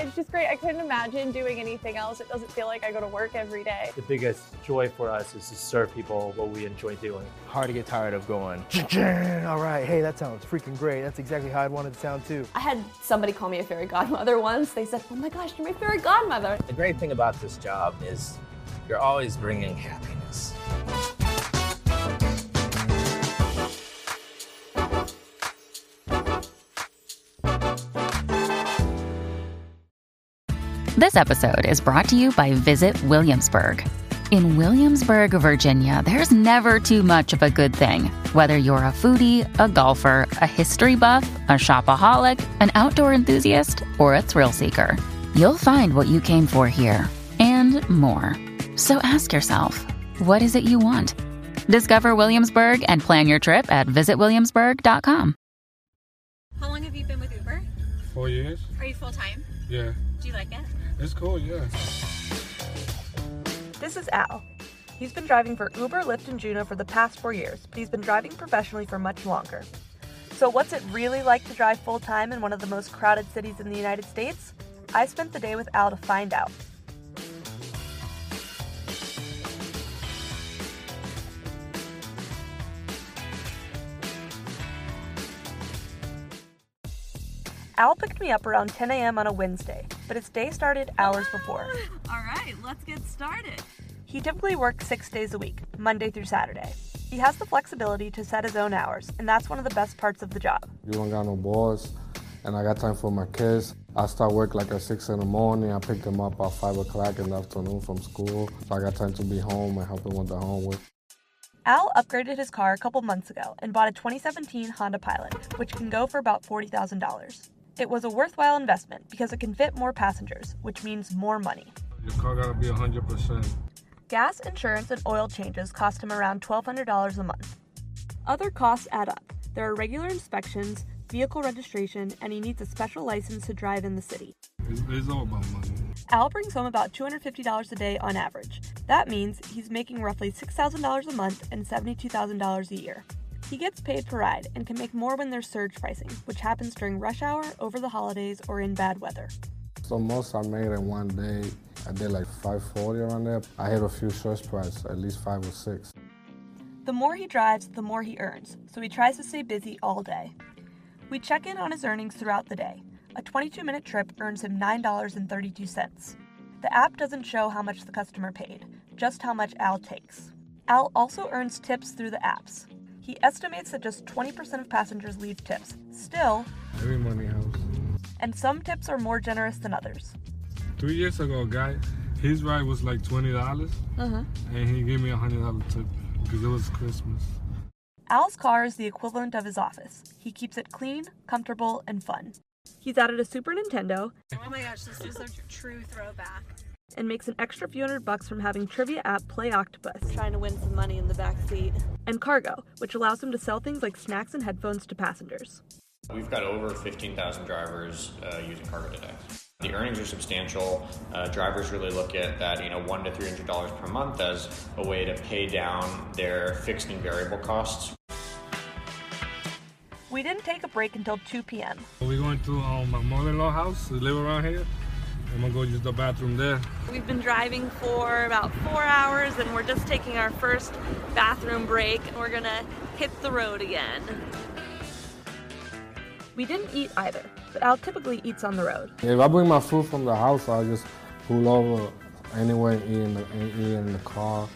It's just great. I couldn't imagine doing anything else. It doesn't feel like I go to work every day. The biggest joy for us is to serve people what we enjoy doing. Hard to get tired of going, all right, hey, that sounds freaking great. That's exactly how I'd want it to sound too. I had somebody call me a fairy godmother once. They said, oh my gosh, you're my fairy godmother. The great thing about this job is you're always bringing happiness. This episode is brought to you by Visit Williamsburg. In Williamsburg, Virginia, there's never too much of a good thing. Whether you're a foodie, a golfer, a history buff, a shopaholic, an outdoor enthusiast, or a thrill seeker, you'll find what you came for here and more. So ask yourself, what is it you want? Discover Williamsburg and plan your trip at visitwilliamsburg.com. How long have you been with Uber? Four years? Are you full time? Yeah. Do you like it? It's cool, yeah. This is Al. He's been driving for Uber, Lyft, and Juno for the past four years, but he's been driving professionally for much longer. So, what's it really like to drive full time in one of the most crowded cities in the United States? I spent the day with Al to find out. Al picked me up around 10 a.m. on a Wednesday, but his day started hours before. Ah, all right, let's get started. He typically works six days a week, Monday through Saturday. He has the flexibility to set his own hours, and that's one of the best parts of the job. You don't got no boss, and I got time for my kids. I start work like at 6 in the morning. I pick them up at 5 o'clock in the afternoon from school. So I got time to be home and help them with the homework. Al upgraded his car a couple months ago and bought a 2017 Honda Pilot, which can go for about $40,000. It was a worthwhile investment because it can fit more passengers, which means more money. Your car gotta be 100%. Gas, insurance, and oil changes cost him around $1,200 a month. Other costs add up. There are regular inspections, vehicle registration, and he needs a special license to drive in the city. It's, it's all about money. Al brings home about $250 a day on average. That means he's making roughly $6,000 a month and $72,000 a year. He gets paid per ride and can make more when there's surge pricing, which happens during rush hour, over the holidays, or in bad weather. So most I made in one day, I did like 540 around there. I hit a few surge price, at least five or six. The more he drives, the more he earns, so he tries to stay busy all day. We check in on his earnings throughout the day. A 22 minute trip earns him $9.32. The app doesn't show how much the customer paid, just how much Al takes. Al also earns tips through the apps. He estimates that just 20% of passengers leave tips. Still, Every money house. and some tips are more generous than others. Three years ago, a guy, his ride was like $20, dollars Uh-huh. and he gave me a $100 tip because it was Christmas. Al's car is the equivalent of his office. He keeps it clean, comfortable, and fun. He's added a Super Nintendo Oh my gosh, this is a true throwback. And makes an extra few hundred bucks from having trivia app Play Octopus. Trying to win some money in the back seat. And Cargo, which allows him to sell things like snacks and headphones to passengers. We've got over 15,000 drivers uh, using Cargo today. The earnings are substantial. Uh, drivers really look at that, you know, one to three hundred dollars per month as a way to pay down their fixed and variable costs. We didn't take a break until 2 p.m. We're going to um, my mother-in-law house. We live around here. I'm gonna go use the bathroom there. We've been driving for about four hours and we're just taking our first bathroom break and we're gonna hit the road again. We didn't eat either, but Al typically eats on the road. If I bring my food from the house, I'll just pull over anywhere and eat in the, and eat in the car.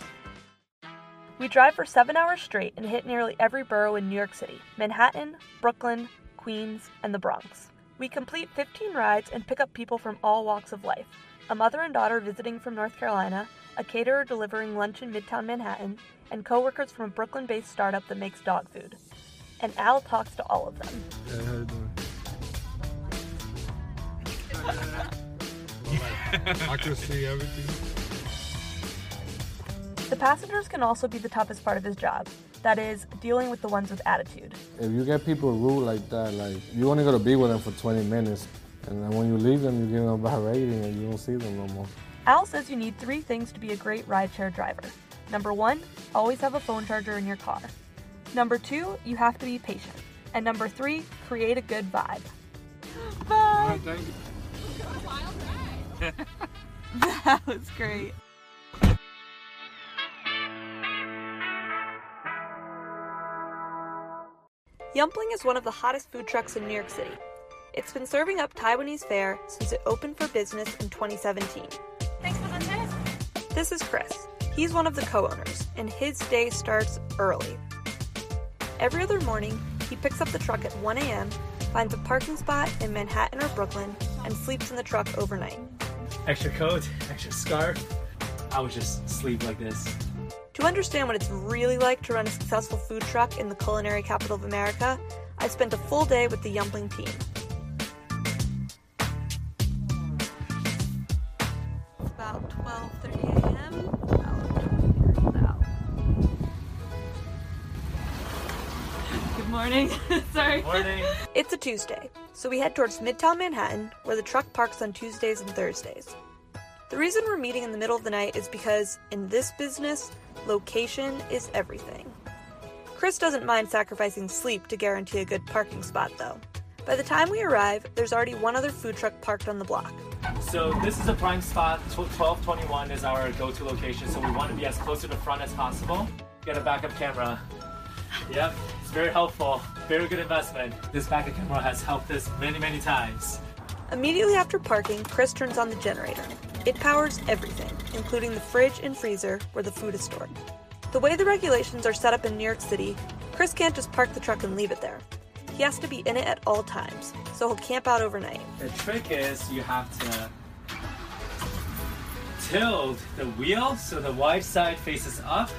We drive for seven hours straight and hit nearly every borough in New York City Manhattan, Brooklyn, Queens, and the Bronx. We complete 15 rides and pick up people from all walks of life a mother and daughter visiting from North Carolina, a caterer delivering lunch in Midtown Manhattan, and coworkers from a Brooklyn based startup that makes dog food. And Al talks to all of them. How you doing? I can see everything. The passengers can also be the toughest part of his job. That is, dealing with the ones with attitude. If you get people rude like that, like you only gotta be with them for 20 minutes, and then when you leave them, you give them a bad rating and you don't see them no more. Al says you need three things to be a great rideshare driver. Number one, always have a phone charger in your car. Number two, you have to be patient. And number three, create a good vibe. All right, thank you. that was great. Yumpling is one of the hottest food trucks in New York City. It's been serving up Taiwanese fare since it opened for business in 2017. Thanks for the tip. This is Chris. He's one of the co owners, and his day starts early. Every other morning, he picks up the truck at 1 a.m., finds a parking spot in Manhattan or Brooklyn, and sleeps in the truck overnight. Extra coat, extra scarf. I would just sleep like this. To understand what it's really like to run a successful food truck in the culinary capital of America, I spent a full day with the Yumpling team. It's about 12:30 a.m. Good morning. Sorry. Morning. It's a Tuesday, so we head towards Midtown Manhattan, where the truck parks on Tuesdays and Thursdays. The reason we're meeting in the middle of the night is because, in this business, location is everything. Chris doesn't mind sacrificing sleep to guarantee a good parking spot, though. By the time we arrive, there's already one other food truck parked on the block. So this is a prime spot. 1221 is our go-to location. So we want to be as close to the front as possible. Get a backup camera. Yep, it's very helpful. Very good investment. This backup camera has helped us many, many times. Immediately after parking, Chris turns on the generator. It powers everything, including the fridge and freezer where the food is stored. The way the regulations are set up in New York City, Chris can't just park the truck and leave it there. He has to be in it at all times, so he'll camp out overnight. The trick is you have to tilt the wheel so the wide side faces up.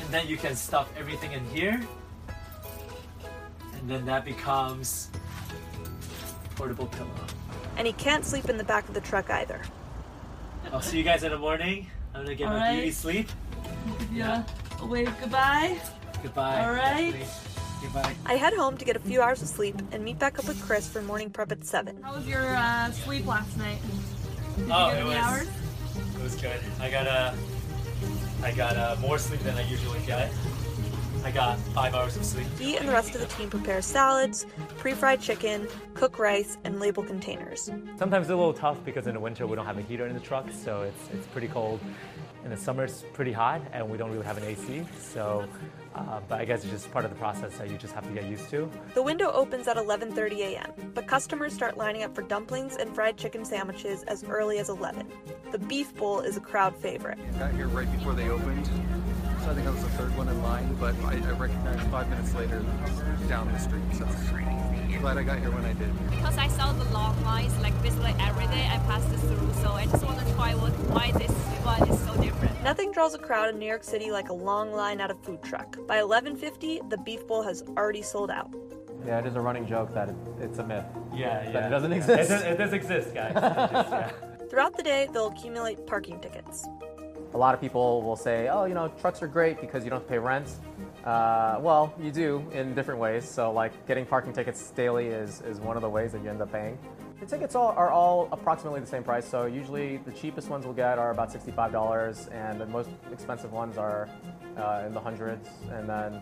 And then you can stuff everything in here. And then that becomes portable pillow. And he can't sleep in the back of the truck either. I'll see you guys in the morning. I'm gonna get my Alright. beauty sleep. Yeah. Wave goodbye. Goodbye. Alright. Goodbye. I head home to get a few hours of sleep and meet back up with Chris for morning prep at 7. How was your uh, sleep last night? Did you Oh, get it any was hours? it was good. I got uh, I got uh, more sleep than I usually get. I got five hours of sleep. He and the rest of the team prepare salads, pre fried chicken, cook rice, and label containers. Sometimes it's a little tough because in the winter we don't have a heater in the truck, so it's it's pretty cold. In the summer it's pretty hot, and we don't really have an AC. So, uh, but I guess it's just part of the process that you just have to get used to. The window opens at 11:30 a.m., but customers start lining up for dumplings and fried chicken sandwiches as early as 11. The beef bowl is a crowd favorite. Got here right before they opened, so I think I was the third one in line, but I, I recognized five minutes later down the street, so glad I got here when I did. Because I saw the long lines like basically every day I passed this through, so I just want to try what why this one is so different. Nothing draws a crowd in New York City like a long line at a food truck. By 11:50, the beef bowl has already sold out. Yeah, it is a running joke that it, it's a myth. Yeah, That yeah. it doesn't exist. It does, it does exist, guys. It does, yeah. Throughout the day, they'll accumulate parking tickets. A lot of people will say, oh, you know, trucks are great because you don't pay rent. Uh, well, you do in different ways. So, like, getting parking tickets daily is, is one of the ways that you end up paying. The tickets all, are all approximately the same price. So, usually the cheapest ones we'll get are about $65, and the most expensive ones are uh, in the hundreds. And then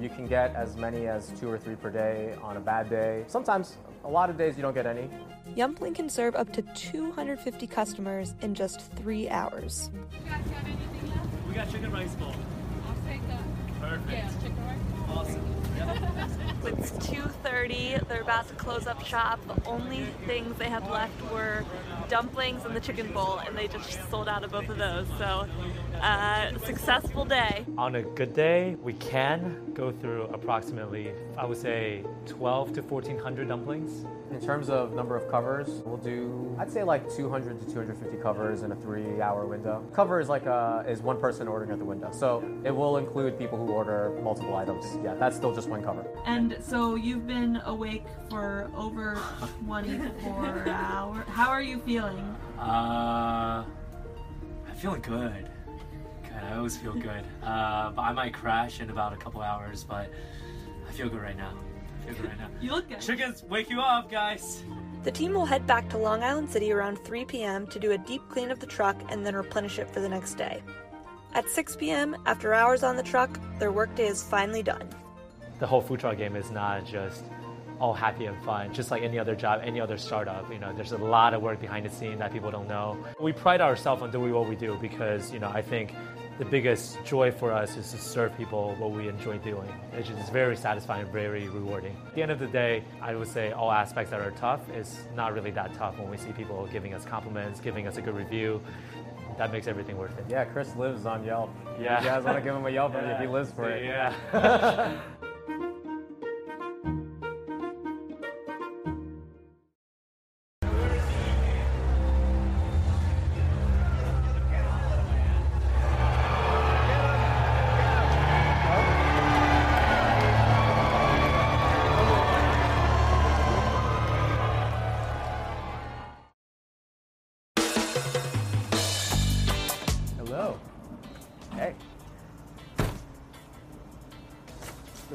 you can get as many as two or three per day on a bad day. Sometimes, a lot of days, you don't get any. Yumpling can serve up to 250 customers in just three hours. You guys got anything left? We got chicken rice bowl. I'll take that. Perfect. Yeah, chicken rice bowl. Awesome. It's 2:30. They're about to close up shop. The only things they had left were dumplings and the chicken bowl, and they just sold out of both of those. So, uh, successful day. On a good day, we can go through approximately, I would say, 12 to 1400 dumplings. In terms of number of covers, we'll do I'd say like 200 to 250 covers in a three-hour window. Cover is like a, is one person ordering at the window, so it will include people who order multiple items. Yeah, that's still just one cover. And so you've been awake for over 24 hours. How are you feeling? Uh, I'm feeling good. Good. I always feel good. Uh, but I might crash in about a couple hours, but I feel good right now. I right now. You look good. Chickens, wake you up, guys. The team will head back to Long Island City around 3 p.m. to do a deep clean of the truck and then replenish it for the next day. At 6 p.m., after hours on the truck, their workday is finally done. The whole food truck game is not just all happy and fun, just like any other job, any other startup. You know, there's a lot of work behind the scene that people don't know. We pride ourselves on doing what we do because, you know, I think the biggest joy for us is to serve people what we enjoy doing. It's just very satisfying, very rewarding. At the end of the day, I would say all aspects that are tough is not really that tough when we see people giving us compliments, giving us a good review. That makes everything worth it. Yeah, Chris lives on Yelp. Yeah. You guys want to give him a Yelp review? He lives for it. Yeah.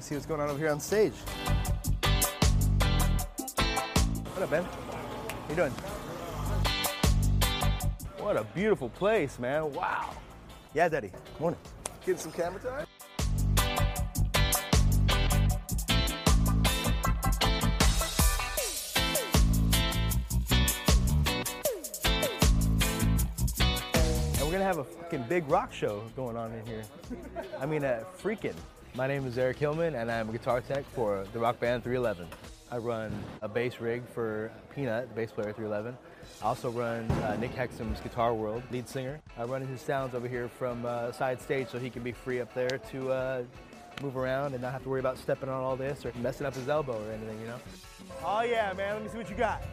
Let's see what's going on over here on stage. What up, Ben? How you doing? What a beautiful place, man. Wow. Yeah, Daddy. Morning. Getting some camera time? And we're gonna have a fucking big rock show going on in here. I mean, a freaking. My name is Eric Hillman, and I'm a guitar tech for the rock band 311. I run a bass rig for P-Nut, the bass player 311. I also run uh, Nick Hexum's Guitar World, lead singer. I run his sounds over here from uh, side stage so he can be free up there to uh, move around and not have to worry about stepping on all this or messing up his elbow or anything, you know? Oh yeah, man, let me see what you got.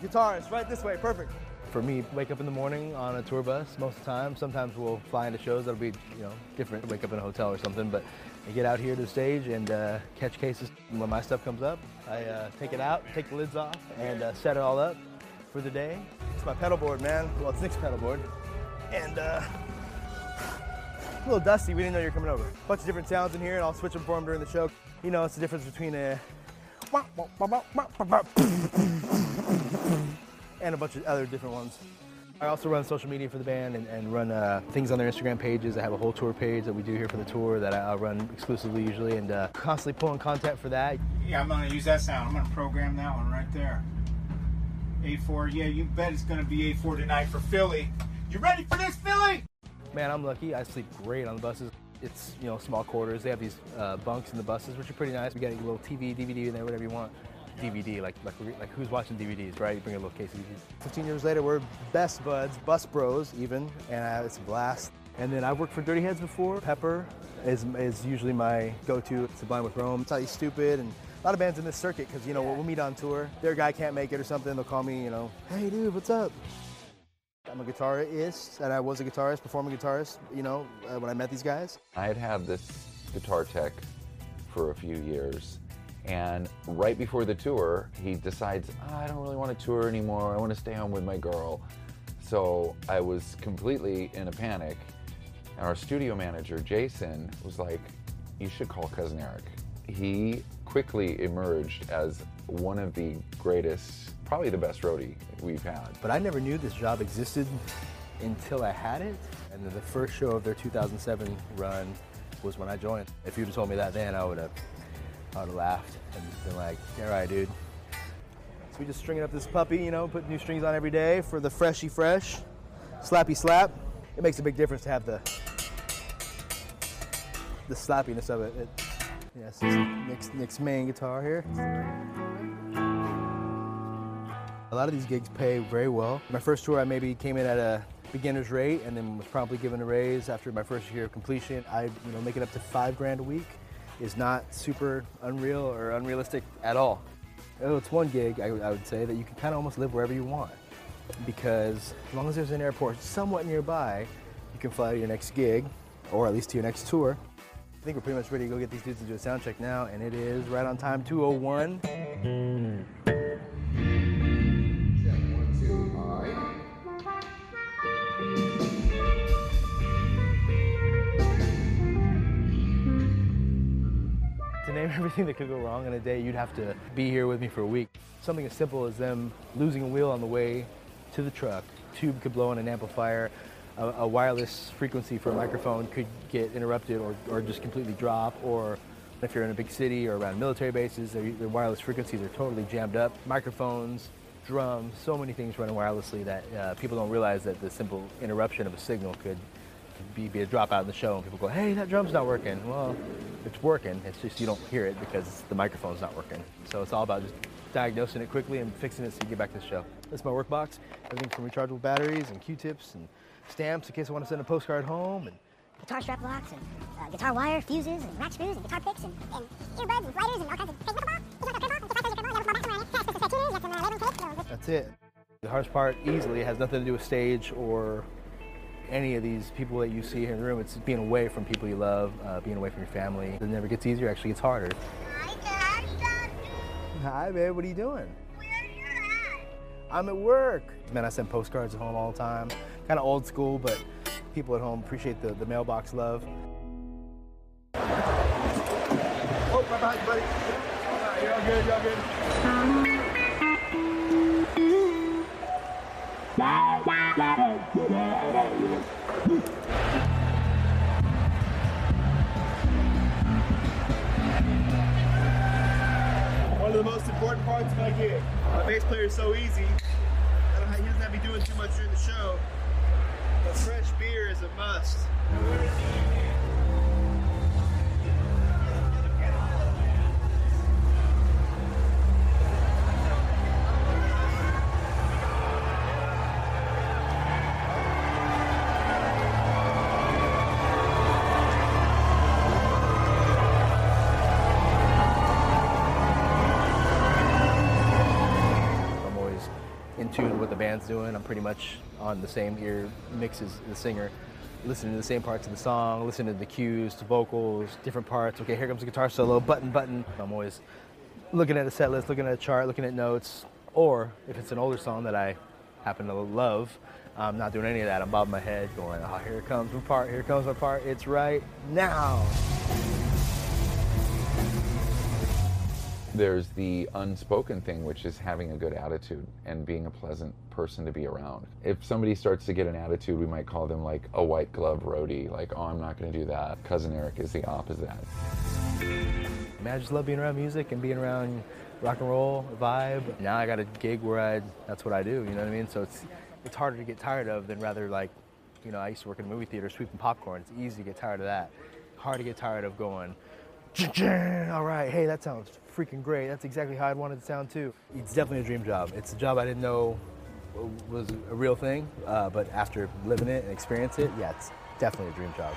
Guitarist, right this way, perfect. For me, wake up in the morning on a tour bus most of the time. Sometimes we'll fly into shows that'll be, you know, different. Wake up in a hotel or something, but I get out here to the stage and uh, catch cases. When my stuff comes up, I uh, take it out, take the lids off, and uh, set it all up for the day. It's my pedal board, man. Well, it's Nick's pedal board. And uh, a little dusty. We didn't know you were coming over. bunch of different sounds in here, and I'll switch them for them during the show. You know, it's the difference between a and a bunch of other different ones. I also run social media for the band and, and run uh, things on their Instagram pages. I have a whole tour page that we do here for the tour that I, I run exclusively usually and uh, constantly pulling content for that. Yeah, I'm gonna use that sound. I'm gonna program that one right there. A4, yeah, you bet it's gonna be A4 tonight for Philly. You ready for this, Philly? Man, I'm lucky. I sleep great on the buses. It's, you know, small quarters. They have these uh, bunks in the buses, which are pretty nice. We got a little TV, DVD in there, whatever you want. DVD, like, like, like who's watching DVDs, right? You bring a little case of DVDs. 15 years later, we're best buds, bus bros even, and uh, it's a blast. And then I've worked for Dirty Heads before. Pepper is, is usually my go-to. Sublime with Rome. It's not stupid and a lot of bands in this circuit because you know we'll meet on tour. Their guy can't make it or something. They'll call me, you know, hey dude, what's up? I'm a guitarist, and I was a guitarist, performing guitarist. You know, uh, when I met these guys. I had had this guitar tech for a few years, and right before the tour, he decides, "Ah, I don't really want to tour anymore. I want to stay home with my girl. So I was completely in a panic. And our studio manager, Jason, was like, You should call Cousin Eric. He quickly emerged as one of the greatest, probably the best roadie we've had. But I never knew this job existed until I had it. And the first show of their 2007 run was when I joined. If you'd have told me that then, I would have, I would have laughed and been like, "All right, dude." So we just stringing up this puppy, you know, put new strings on every day for the freshy fresh, slappy slap. It makes a big difference to have the the slappiness of it. it yes, Nick's, Nick's main guitar here. A lot of these gigs pay very well. My first tour, I maybe came in at a beginner's rate and then was promptly given a raise after my first year of completion. I, you know, make it up to five grand a week is not super unreal or unrealistic at all. It's one gig, I, I would say, that you can kind of almost live wherever you want because as long as there's an airport somewhat nearby, you can fly to your next gig or at least to your next tour. I think we're pretty much ready to go get these dudes to do a sound check now, and it is right on time 201. To name everything that could go wrong in a day, you'd have to be here with me for a week. Something as simple as them losing a wheel on the way to the truck, tube could blow in an amplifier, a, a wireless frequency for a microphone could get interrupted or, or just completely drop, or If you're in a big city or around military bases, their, the wireless frequencies are totally jammed up. Microphones, drums, so many things running wirelessly that uh, people don't realize that the simple interruption of a signal could be, be a dropout in the show and people go, hey, that drum's not working. Well, it's working. It's just you don't hear it because the microphone's not working. So it's all about just diagnosing it quickly and fixing it so you get back to the show. That's my work box. Everything from rechargeable batteries and Q-tips and stamps in case I want to send a postcard home and guitar strap locks and uh, guitar wire, fuses and rack screws and guitar picks and, and earbuds and lighters and all kinds of things. That's it. The hardest part easily has nothing to do with stage or any of these people that you see here in the room. It's being away from people you love, uh, being away from your family. It never gets easier, actually gets harder. Hi, Dad. Hi, babe, what are you doing? Where you at I'm at work. Man, I send postcards at home all the time. Kind of old school, but people at home appreciate the, the mailbox love. Oh, right behind you, buddy. You're all good, you're all good. One of the most important parts of my gig. My bass player is so easy. He doesn't have me doing too much during the show. But fresh beer is a must. Doing. I'm pretty much on the same ear mix as the singer, listening to the same parts of the song, listening to the cues, to vocals, different parts. Okay, here comes the guitar solo, button, button. I'm always looking at a set list, looking at a chart, looking at notes. Or if it's an older song that I happen to love, I'm not doing any of that. I'm bobbing my head, going, oh, here comes my part, here comes my part. It's right now. There's the unspoken thing, which is having a good attitude and being a pleasant person to be around. If somebody starts to get an attitude, we might call them like a white glove roadie, like, oh, I'm not going to do that. Cousin Eric is the opposite. I just love being around music and being around rock and roll vibe. Now I got a gig where I that's what I do, you know what I mean? So it's it's harder to get tired of than rather like, you know, I used to work in a movie theater sweeping popcorn. It's easy to get tired of that. Hard to get tired of going, all right, hey, that sounds freaking great. That's exactly how I'd want it to sound too. It's definitely a dream job. It's a job I didn't know was a real thing, uh, but after living it and experiencing it, yeah, it's definitely a dream job.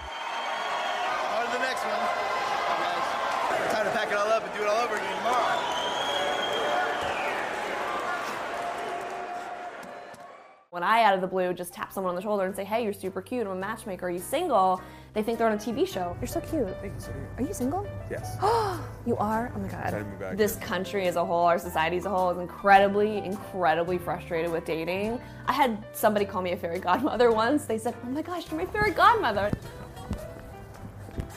On to the next one. Guys, time to pack it all up and do it all over again tomorrow. When I, out of the blue, just tap someone on the shoulder and say, hey, you're super cute, I'm a matchmaker, are you single? They think they're on a TV show. You're so cute. Are you single? Yes. you are? Oh my god. This country as a whole, our society as a whole, is incredibly, incredibly frustrated with dating. I had somebody call me a fairy godmother once. They said, oh my gosh, you're my fairy godmother.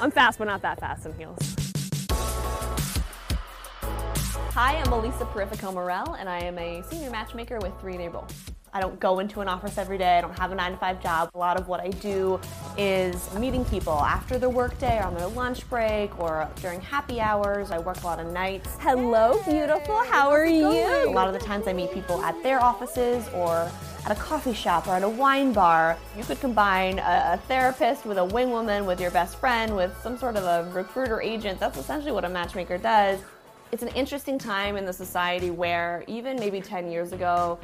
I'm fast, but not that fast in heels. Hi, I'm Elisa Perifico Morel, and I am a senior matchmaker with 3 in April. I don't go into an office every day. I don't have a nine to five job. A lot of what I do is meeting people after their workday or on their lunch break or during happy hours. I work a lot of nights. Hello, beautiful. How are you? A lot of the times I meet people at their offices or at a coffee shop or at a wine bar. You could combine a, a therapist with a wing woman, with your best friend, with some sort of a recruiter agent. That's essentially what a matchmaker does. It's an interesting time in the society where even maybe 10 years ago,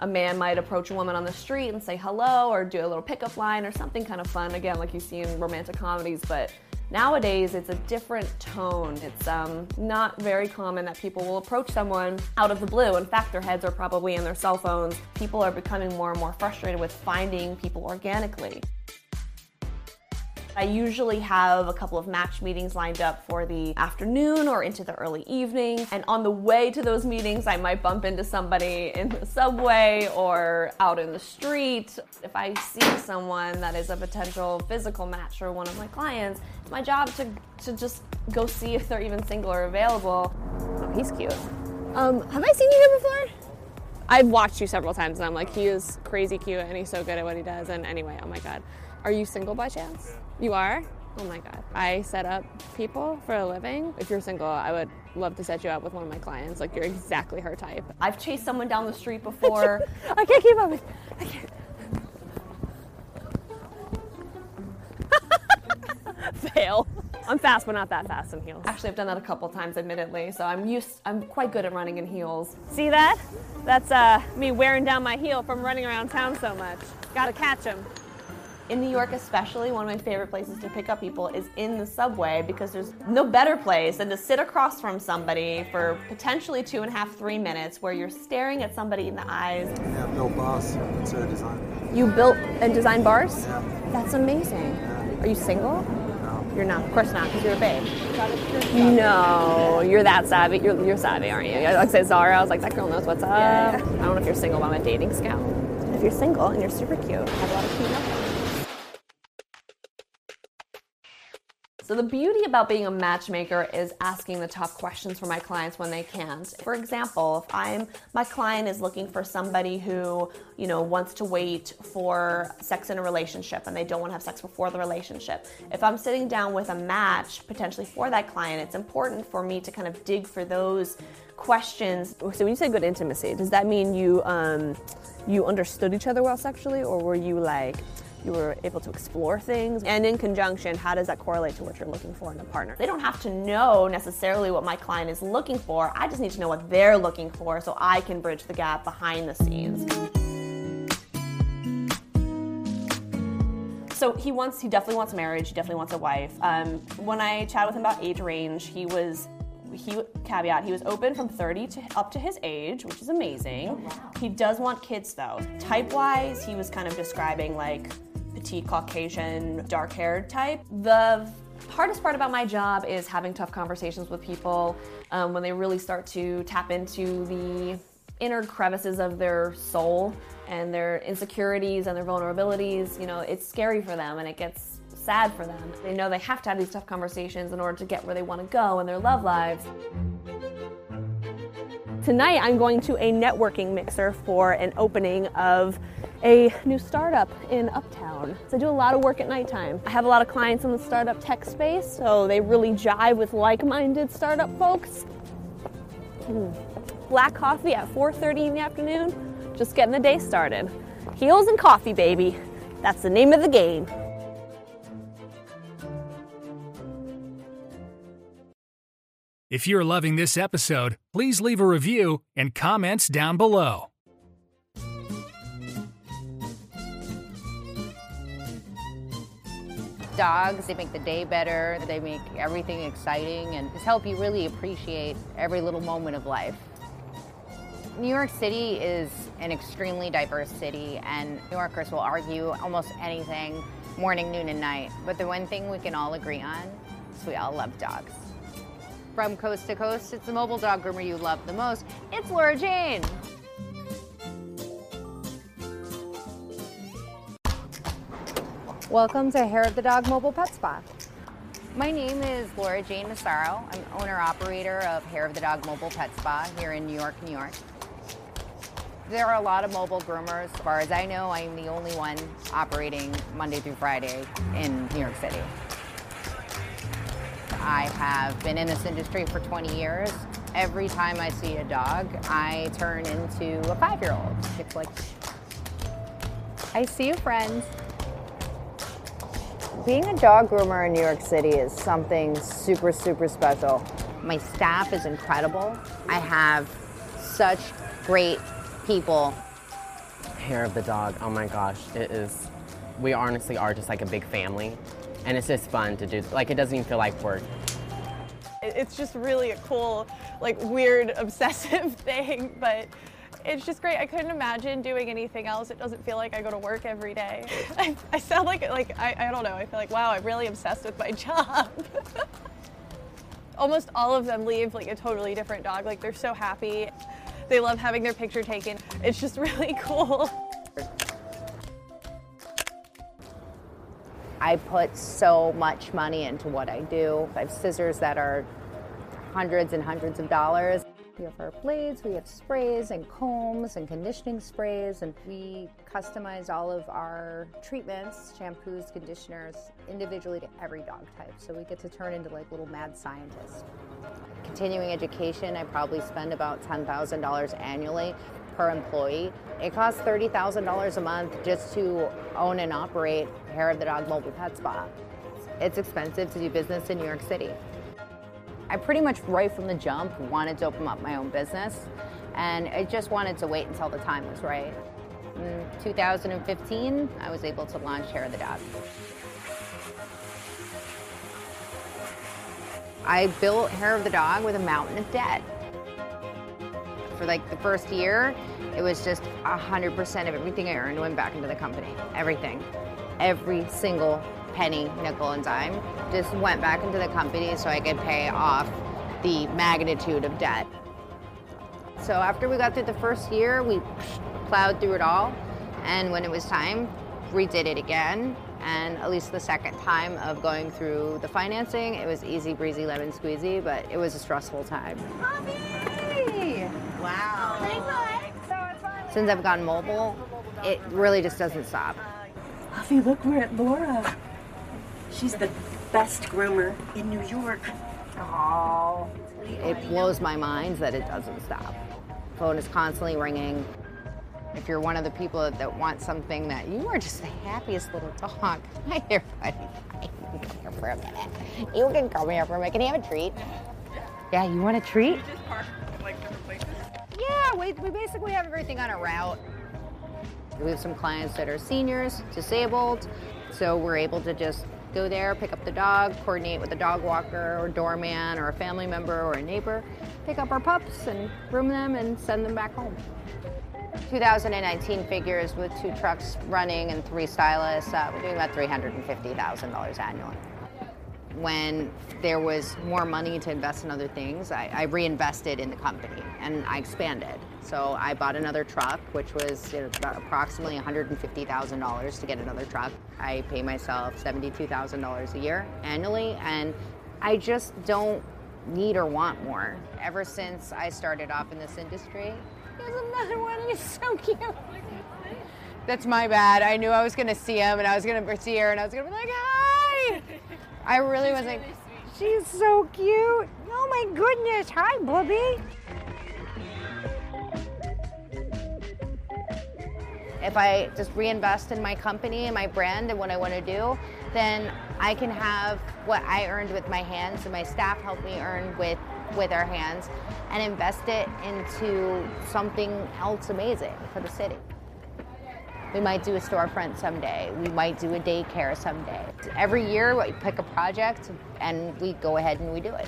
a man might approach a woman on the street and say hello or do a little pickup line or something kind of fun, again, like you see in romantic comedies. But nowadays, it's a different tone. It's um, not very common that people will approach someone out of the blue. In fact, their heads are probably in their cell phones. People are becoming more and more frustrated with finding people organically. I usually have a couple of match meetings lined up for the afternoon or into the early evening. And on the way to those meetings, I might bump into somebody in the subway or out in the street. If I see someone that is a potential physical match for one of my clients, it's my job to, to just go see if they're even single or available. Oh, he's cute. Um, have I seen you here before? I've watched you several times and I'm like, he is crazy cute and he's so good at what he does. And anyway, oh my God. Are you single by chance? You are? Oh my god. I set up people for a living. If you're single, I would love to set you up with one of my clients. Like you're exactly her type. I've chased someone down the street before. I can't keep up with I can't. Fail. I'm fast, but not that fast in heels. Actually, I've done that a couple times, admittedly. So I'm used. I'm quite good at running in heels. See that? That's uh, me wearing down my heel from running around town so much. Gotta catch them. In New York, especially, one of my favorite places to pick up people is in the subway because there's no better place than to sit across from somebody for potentially two and a half, three minutes where you're staring at somebody in the eyes. Yeah, built bars, interior design. You built and designed bars? Yeah. That's amazing. Are you single? No. You're not. Of course not, because you're a babe. No, you're that savvy. You're, you're savvy, aren't you? Like I said, Zara, I was like, that girl knows what's up. Yeah, yeah. I don't know if you're single, but I'm a dating scout. If you're single and you're super cute, I have a lot of cute So the beauty about being a matchmaker is asking the tough questions for my clients when they can't. For example, if I'm my client is looking for somebody who, you know, wants to wait for sex in a relationship and they don't want to have sex before the relationship. If I'm sitting down with a match potentially for that client, it's important for me to kind of dig for those questions. So when you say good intimacy, does that mean you um, you understood each other well sexually, or were you like you were able to explore things? And in conjunction, how does that correlate to what you're looking for in a partner? They don't have to know necessarily what my client is looking for. I just need to know what they're looking for so I can bridge the gap behind the scenes. So he wants, he definitely wants marriage. He definitely wants a wife. Um, when I chatted with him about age range, he was, he caveat, he was open from 30 to up to his age, which is amazing. He does want kids though. Type wise, he was kind of describing like petite Caucasian, dark haired type. The hardest part about my job is having tough conversations with people um, when they really start to tap into the inner crevices of their soul and their insecurities and their vulnerabilities. You know, it's scary for them and it gets sad for them. They know they have to have these tough conversations in order to get where they want to go in their love lives. Tonight, I'm going to a networking mixer for an opening of a new startup in Uptown. So I do a lot of work at nighttime. I have a lot of clients in the startup tech space, so they really jive with like-minded startup folks. Mm. Black coffee at 4:30 in the afternoon, just getting the day started. Heels and coffee, baby. That's the name of the game. If you're loving this episode, please leave a review and comments down below. Dogs, they make the day better, they make everything exciting, and just help you really appreciate every little moment of life. New York City is an extremely diverse city, and New Yorkers will argue almost anything morning, noon, and night. But the one thing we can all agree on is we all love dogs. From coast to coast, it's the mobile dog groomer you love the most. It's Laura Jane. Welcome to Hair of the Dog Mobile Pet Spa. My name is Laura Jane Massaro. I'm owner operator of Hair of the Dog Mobile Pet Spa here in New York, New York. There are a lot of mobile groomers. As far as I know, I'm the only one operating Monday through Friday in New York City. I have been in this industry for 20 years. Every time I see a dog, I turn into a five-year-old. It's like, I see you, friends. Being a dog groomer in New York City is something super, super special. My staff is incredible. I have such great people. Hair of the dog, oh my gosh, it is. We honestly are just like a big family, and it's just fun to do. Like, it doesn't even feel like work. It's just really a cool, like weird, obsessive thing, but it's just great. I couldn't imagine doing anything else. It doesn't feel like I go to work every day. I, I sound like like I, I don't know. I feel like wow, I'm really obsessed with my job. Almost all of them leave like a totally different dog. Like they're so happy. They love having their picture taken. It's just really cool. I put so much money into what I do. I have scissors that are hundreds and hundreds of dollars. We have our blades, we have sprays and combs and conditioning sprays, and we customize all of our treatments, shampoos, conditioners individually to every dog type. So we get to turn into like little mad scientists. Continuing education, I probably spend about $10,000 annually per employee. It costs $30,000 a month just to own and operate Hair of the Dog Mobile Pet Spa. It's expensive to do business in New York City. I pretty much right from the jump wanted to open up my own business and I just wanted to wait until the time was right. In 2015, I was able to launch Hair of the Dog. I built Hair of the Dog with a mountain of debt. For like the first year, it was just 100% of everything I earned went back into the company. Everything. Every single penny, nickel, and dime just went back into the company so I could pay off the magnitude of debt. So after we got through the first year, we plowed through it all. And when it was time, redid it again. And at least the second time of going through the financing, it was easy breezy lemon squeezy, but it was a stressful time. Wow. Since I've gone mobile, it really just doesn't stop. Puffy, look, we're at Laura. She's the best groomer in New York. Oh. It blows my mind that it doesn't stop. Phone is constantly ringing. If you're one of the people that, that want something that you are just the happiest little dog. Hi everybody. buddy. Hi, You can come here for a minute. You can come here for a minute. Can you have a treat? Yeah, you want a treat? We, we basically have everything on a route. We have some clients that are seniors, disabled, so we're able to just go there, pick up the dog, coordinate with a dog walker or doorman or a family member or a neighbor, pick up our pups and groom them and send them back home. 2019 figures with two trucks running and three stylists, uh, we're doing about $350,000 annually. When there was more money to invest in other things, I, I reinvested in the company and I expanded. So I bought another truck, which was you know, about approximately $150,000 to get another truck. I pay myself $72,000 a year annually, and I just don't need or want more. Ever since I started off in this industry, there's another one, he's so cute. That's my bad. I knew I was gonna see him, and I was gonna see her, and I was gonna be like, "Hi!" I really was like, "She's so cute." Oh my goodness! Hi, Bubby. If I just reinvest in my company and my brand and what I want to do, then I can have what I earned with my hands and my staff helped me earn with with our hands and invest it into something else amazing for the city. We might do a storefront someday. We might do a daycare someday. Every year we pick a project and we go ahead and we do it.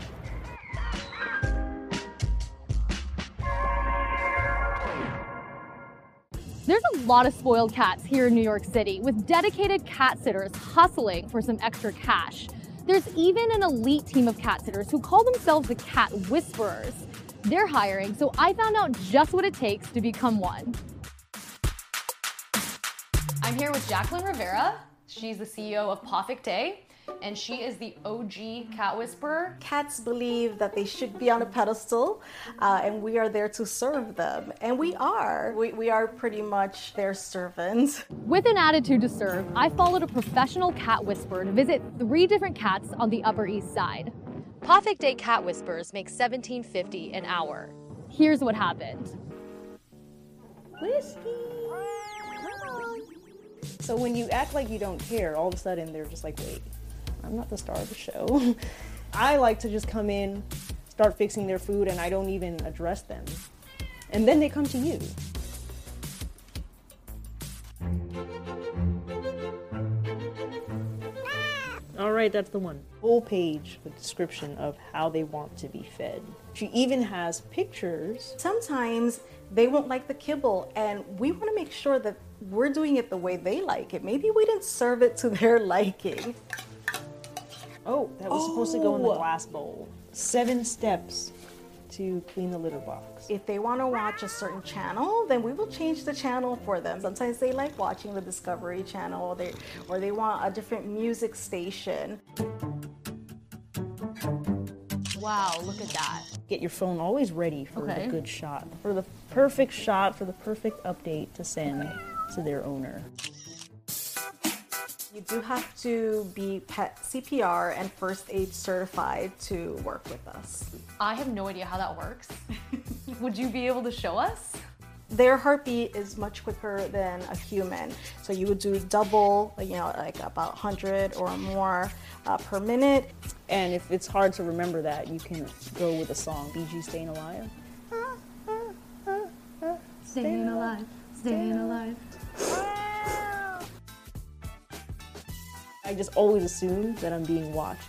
There's a lot of spoiled cats here in New York City, with dedicated cat sitters hustling for some extra cash. There's even an elite team of cat sitters who call themselves the Cat Whisperers. They're hiring, so I found out just what it takes to become one. I'm here with Jacqueline Rivera. She's the CEO of Poffic Day, and she is the OG cat whisperer. Cats believe that they should be on a pedestal, uh, and we are there to serve them. And we are. We, we are pretty much their servants. With an attitude to serve, I followed a professional cat whisperer to visit three different cats on the Upper East Side. Poffic Day cat whispers make $17.50 an hour. Here's what happened. Whiskey. So when you act like you don't care, all of a sudden they're just like, wait, I'm not the star of the show. I like to just come in, start fixing their food, and I don't even address them. And then they come to you. All right, that's the one. Full page with description of how they want to be fed. She even has pictures. Sometimes they won't like the kibble, and we want to make sure that we're doing it the way they like it. Maybe we didn't serve it to their liking. Oh, that was supposed to go in the Oh. glass bowl. Seven steps to clean the litter box. If they want to watch a certain channel, then we will change the channel for them. Sometimes they like watching the Discovery Channel, or they or they want a different music station. Wow, look at that. Get your phone always ready for Okay. the good shot, for the perfect shot, for the perfect update to send to their owner. You do have to be pet CPR and first aid certified to work with us. I have no idea how that works. Would you be able to show us? Their heartbeat is much quicker than a human. So you would do double, you know, like about 100 or more uh, per minute. And if it's hard to remember that, you can go with a song, Bee Gees Staying Alive. Staying alive, staying alive. I just always assume that I'm being watched.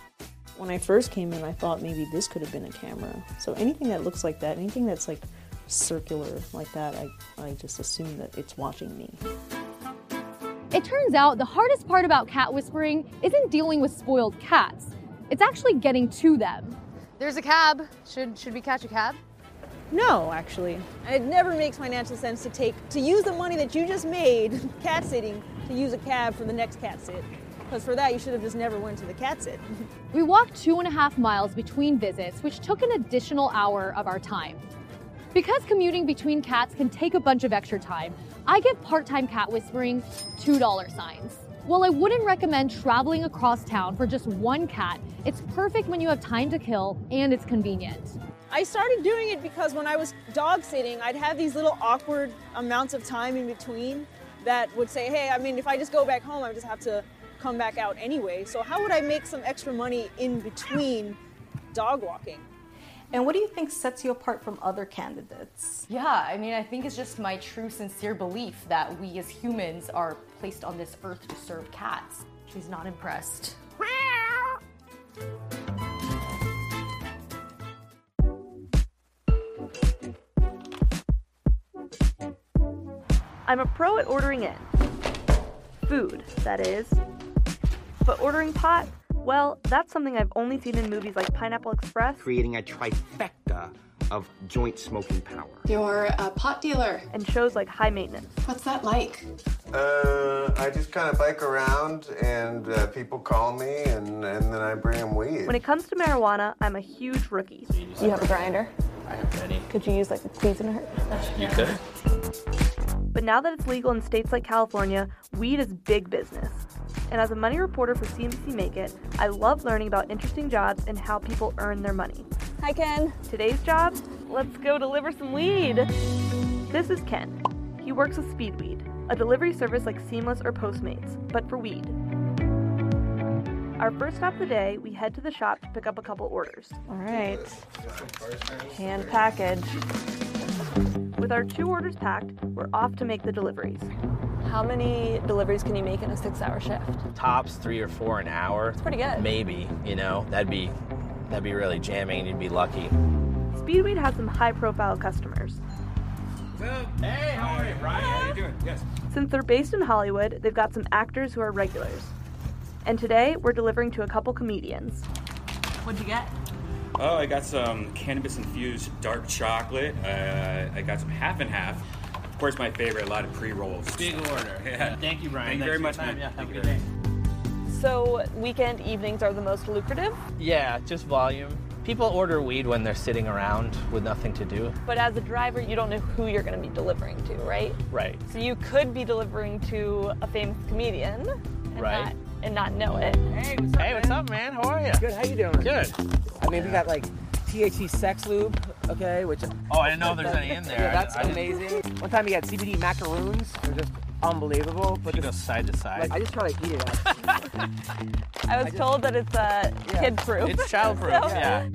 When I first came in, I thought maybe this could have been a camera. So anything that looks like that, anything that's like circular like that, I, I just assume that it's watching me. It turns out the hardest part about cat whispering isn't dealing with spoiled cats. It's actually getting to them. There's a cab. Should should we catch a cab? No, actually. It never makes financial sense to take to use the money that you just made cat sitting to use a cab for the next cat sit. Because for that you should have just never went to the cat sit. We walked two and a half miles between visits, which took an additional hour of our time. Because commuting between cats can take a bunch of extra time, I give part time cat whispering $2 signs. While I wouldn't recommend traveling across town for just one cat, it's perfect when you have time to kill and it's convenient. I started doing it because when I was dog sitting, I'd have these little awkward amounts of time in between that would say, hey, I mean, if I just go back home, I just have to come back out anyway. So, how would I make some extra money in between dog walking? And what do you think sets you apart from other candidates? Yeah, I mean, I think it's just my true, sincere belief that we as humans are placed on this earth to serve cats. She's not impressed. I'm a pro at ordering in. Food, that is. But ordering pot, well, that's something I've only seen in movies like Pineapple Express creating a trifecta of joint smoking power. You're a pot dealer. And shows like High Maintenance. What's that like? Uh, I just kind of bike around and uh, people call me and, and then I bring them weed. When it comes to marijuana, I'm a huge rookie. You have a grinder? I have many. Could you use like a squeeze in her? You could. But now that it's legal in states like California, weed is big business. And as a money reporter for CNBC Make It, I love learning about interesting jobs and how people earn their money. Hi, Ken. Today's job? Let's go deliver some weed. This is Ken. He works with Speedweed, a delivery service like Seamless or Postmates, but for weed. Our first stop of the day, we head to the shop to pick up a couple orders. All right. Hand package. With our two orders packed, we're off to make the deliveries. How many deliveries can you make in a six hour shift? tops three or four an hour. It's pretty good. Maybe, you know, that'd be that'd be really jamming and you'd be lucky. Speedweed has some high profile customers. Hey, how are you, Brian? How you doing? Yes. Since they're based in Hollywood, they've got some actors who are regulars. And today, we're delivering to a couple comedians. What'd you get? Oh, I got some cannabis infused dark chocolate. Uh, I got some half and half. Of course, my favorite, a lot of pre rolls. Big order. Yeah. Thank you, Brian. Thank you very much, man. Yeah, have a good you. day. So, weekend evenings are the most lucrative, Yeah, just volume. People order weed when they're sitting around with nothing to do. But as a driver, you don't know who you're going to be delivering to, right? Right. So you could be delivering to a famous comedian and, Right. not, and not know it. Hey, what's up, hey, what's up man? How are you? Good. How you doing? Good. I mean, we got like THC sex lube, okay, which. Oh, I didn't know there's any in there. Yeah, that's I didn't- amazing. One time we had CBD macaroons. They're just unbelievable. But You go side to side. like, I just try to eat it. up. I was told that it's uh, kid proof. It's childproof, yeah.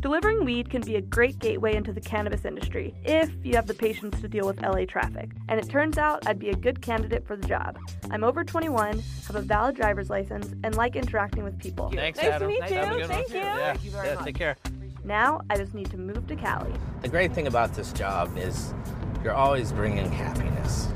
Delivering weed can be a great gateway into the cannabis industry if you have the patience to deal with LA traffic. And it turns out I'd be a good candidate for the job. I'm over 21, have a valid driver's license, and like interacting with people. Thanks, Nice to Adam. meet Have a you. good Thank you. Yeah. Thank you very yeah, much. take care. Now I just need to move to Cali. The great thing about this job is you're always bringing happiness.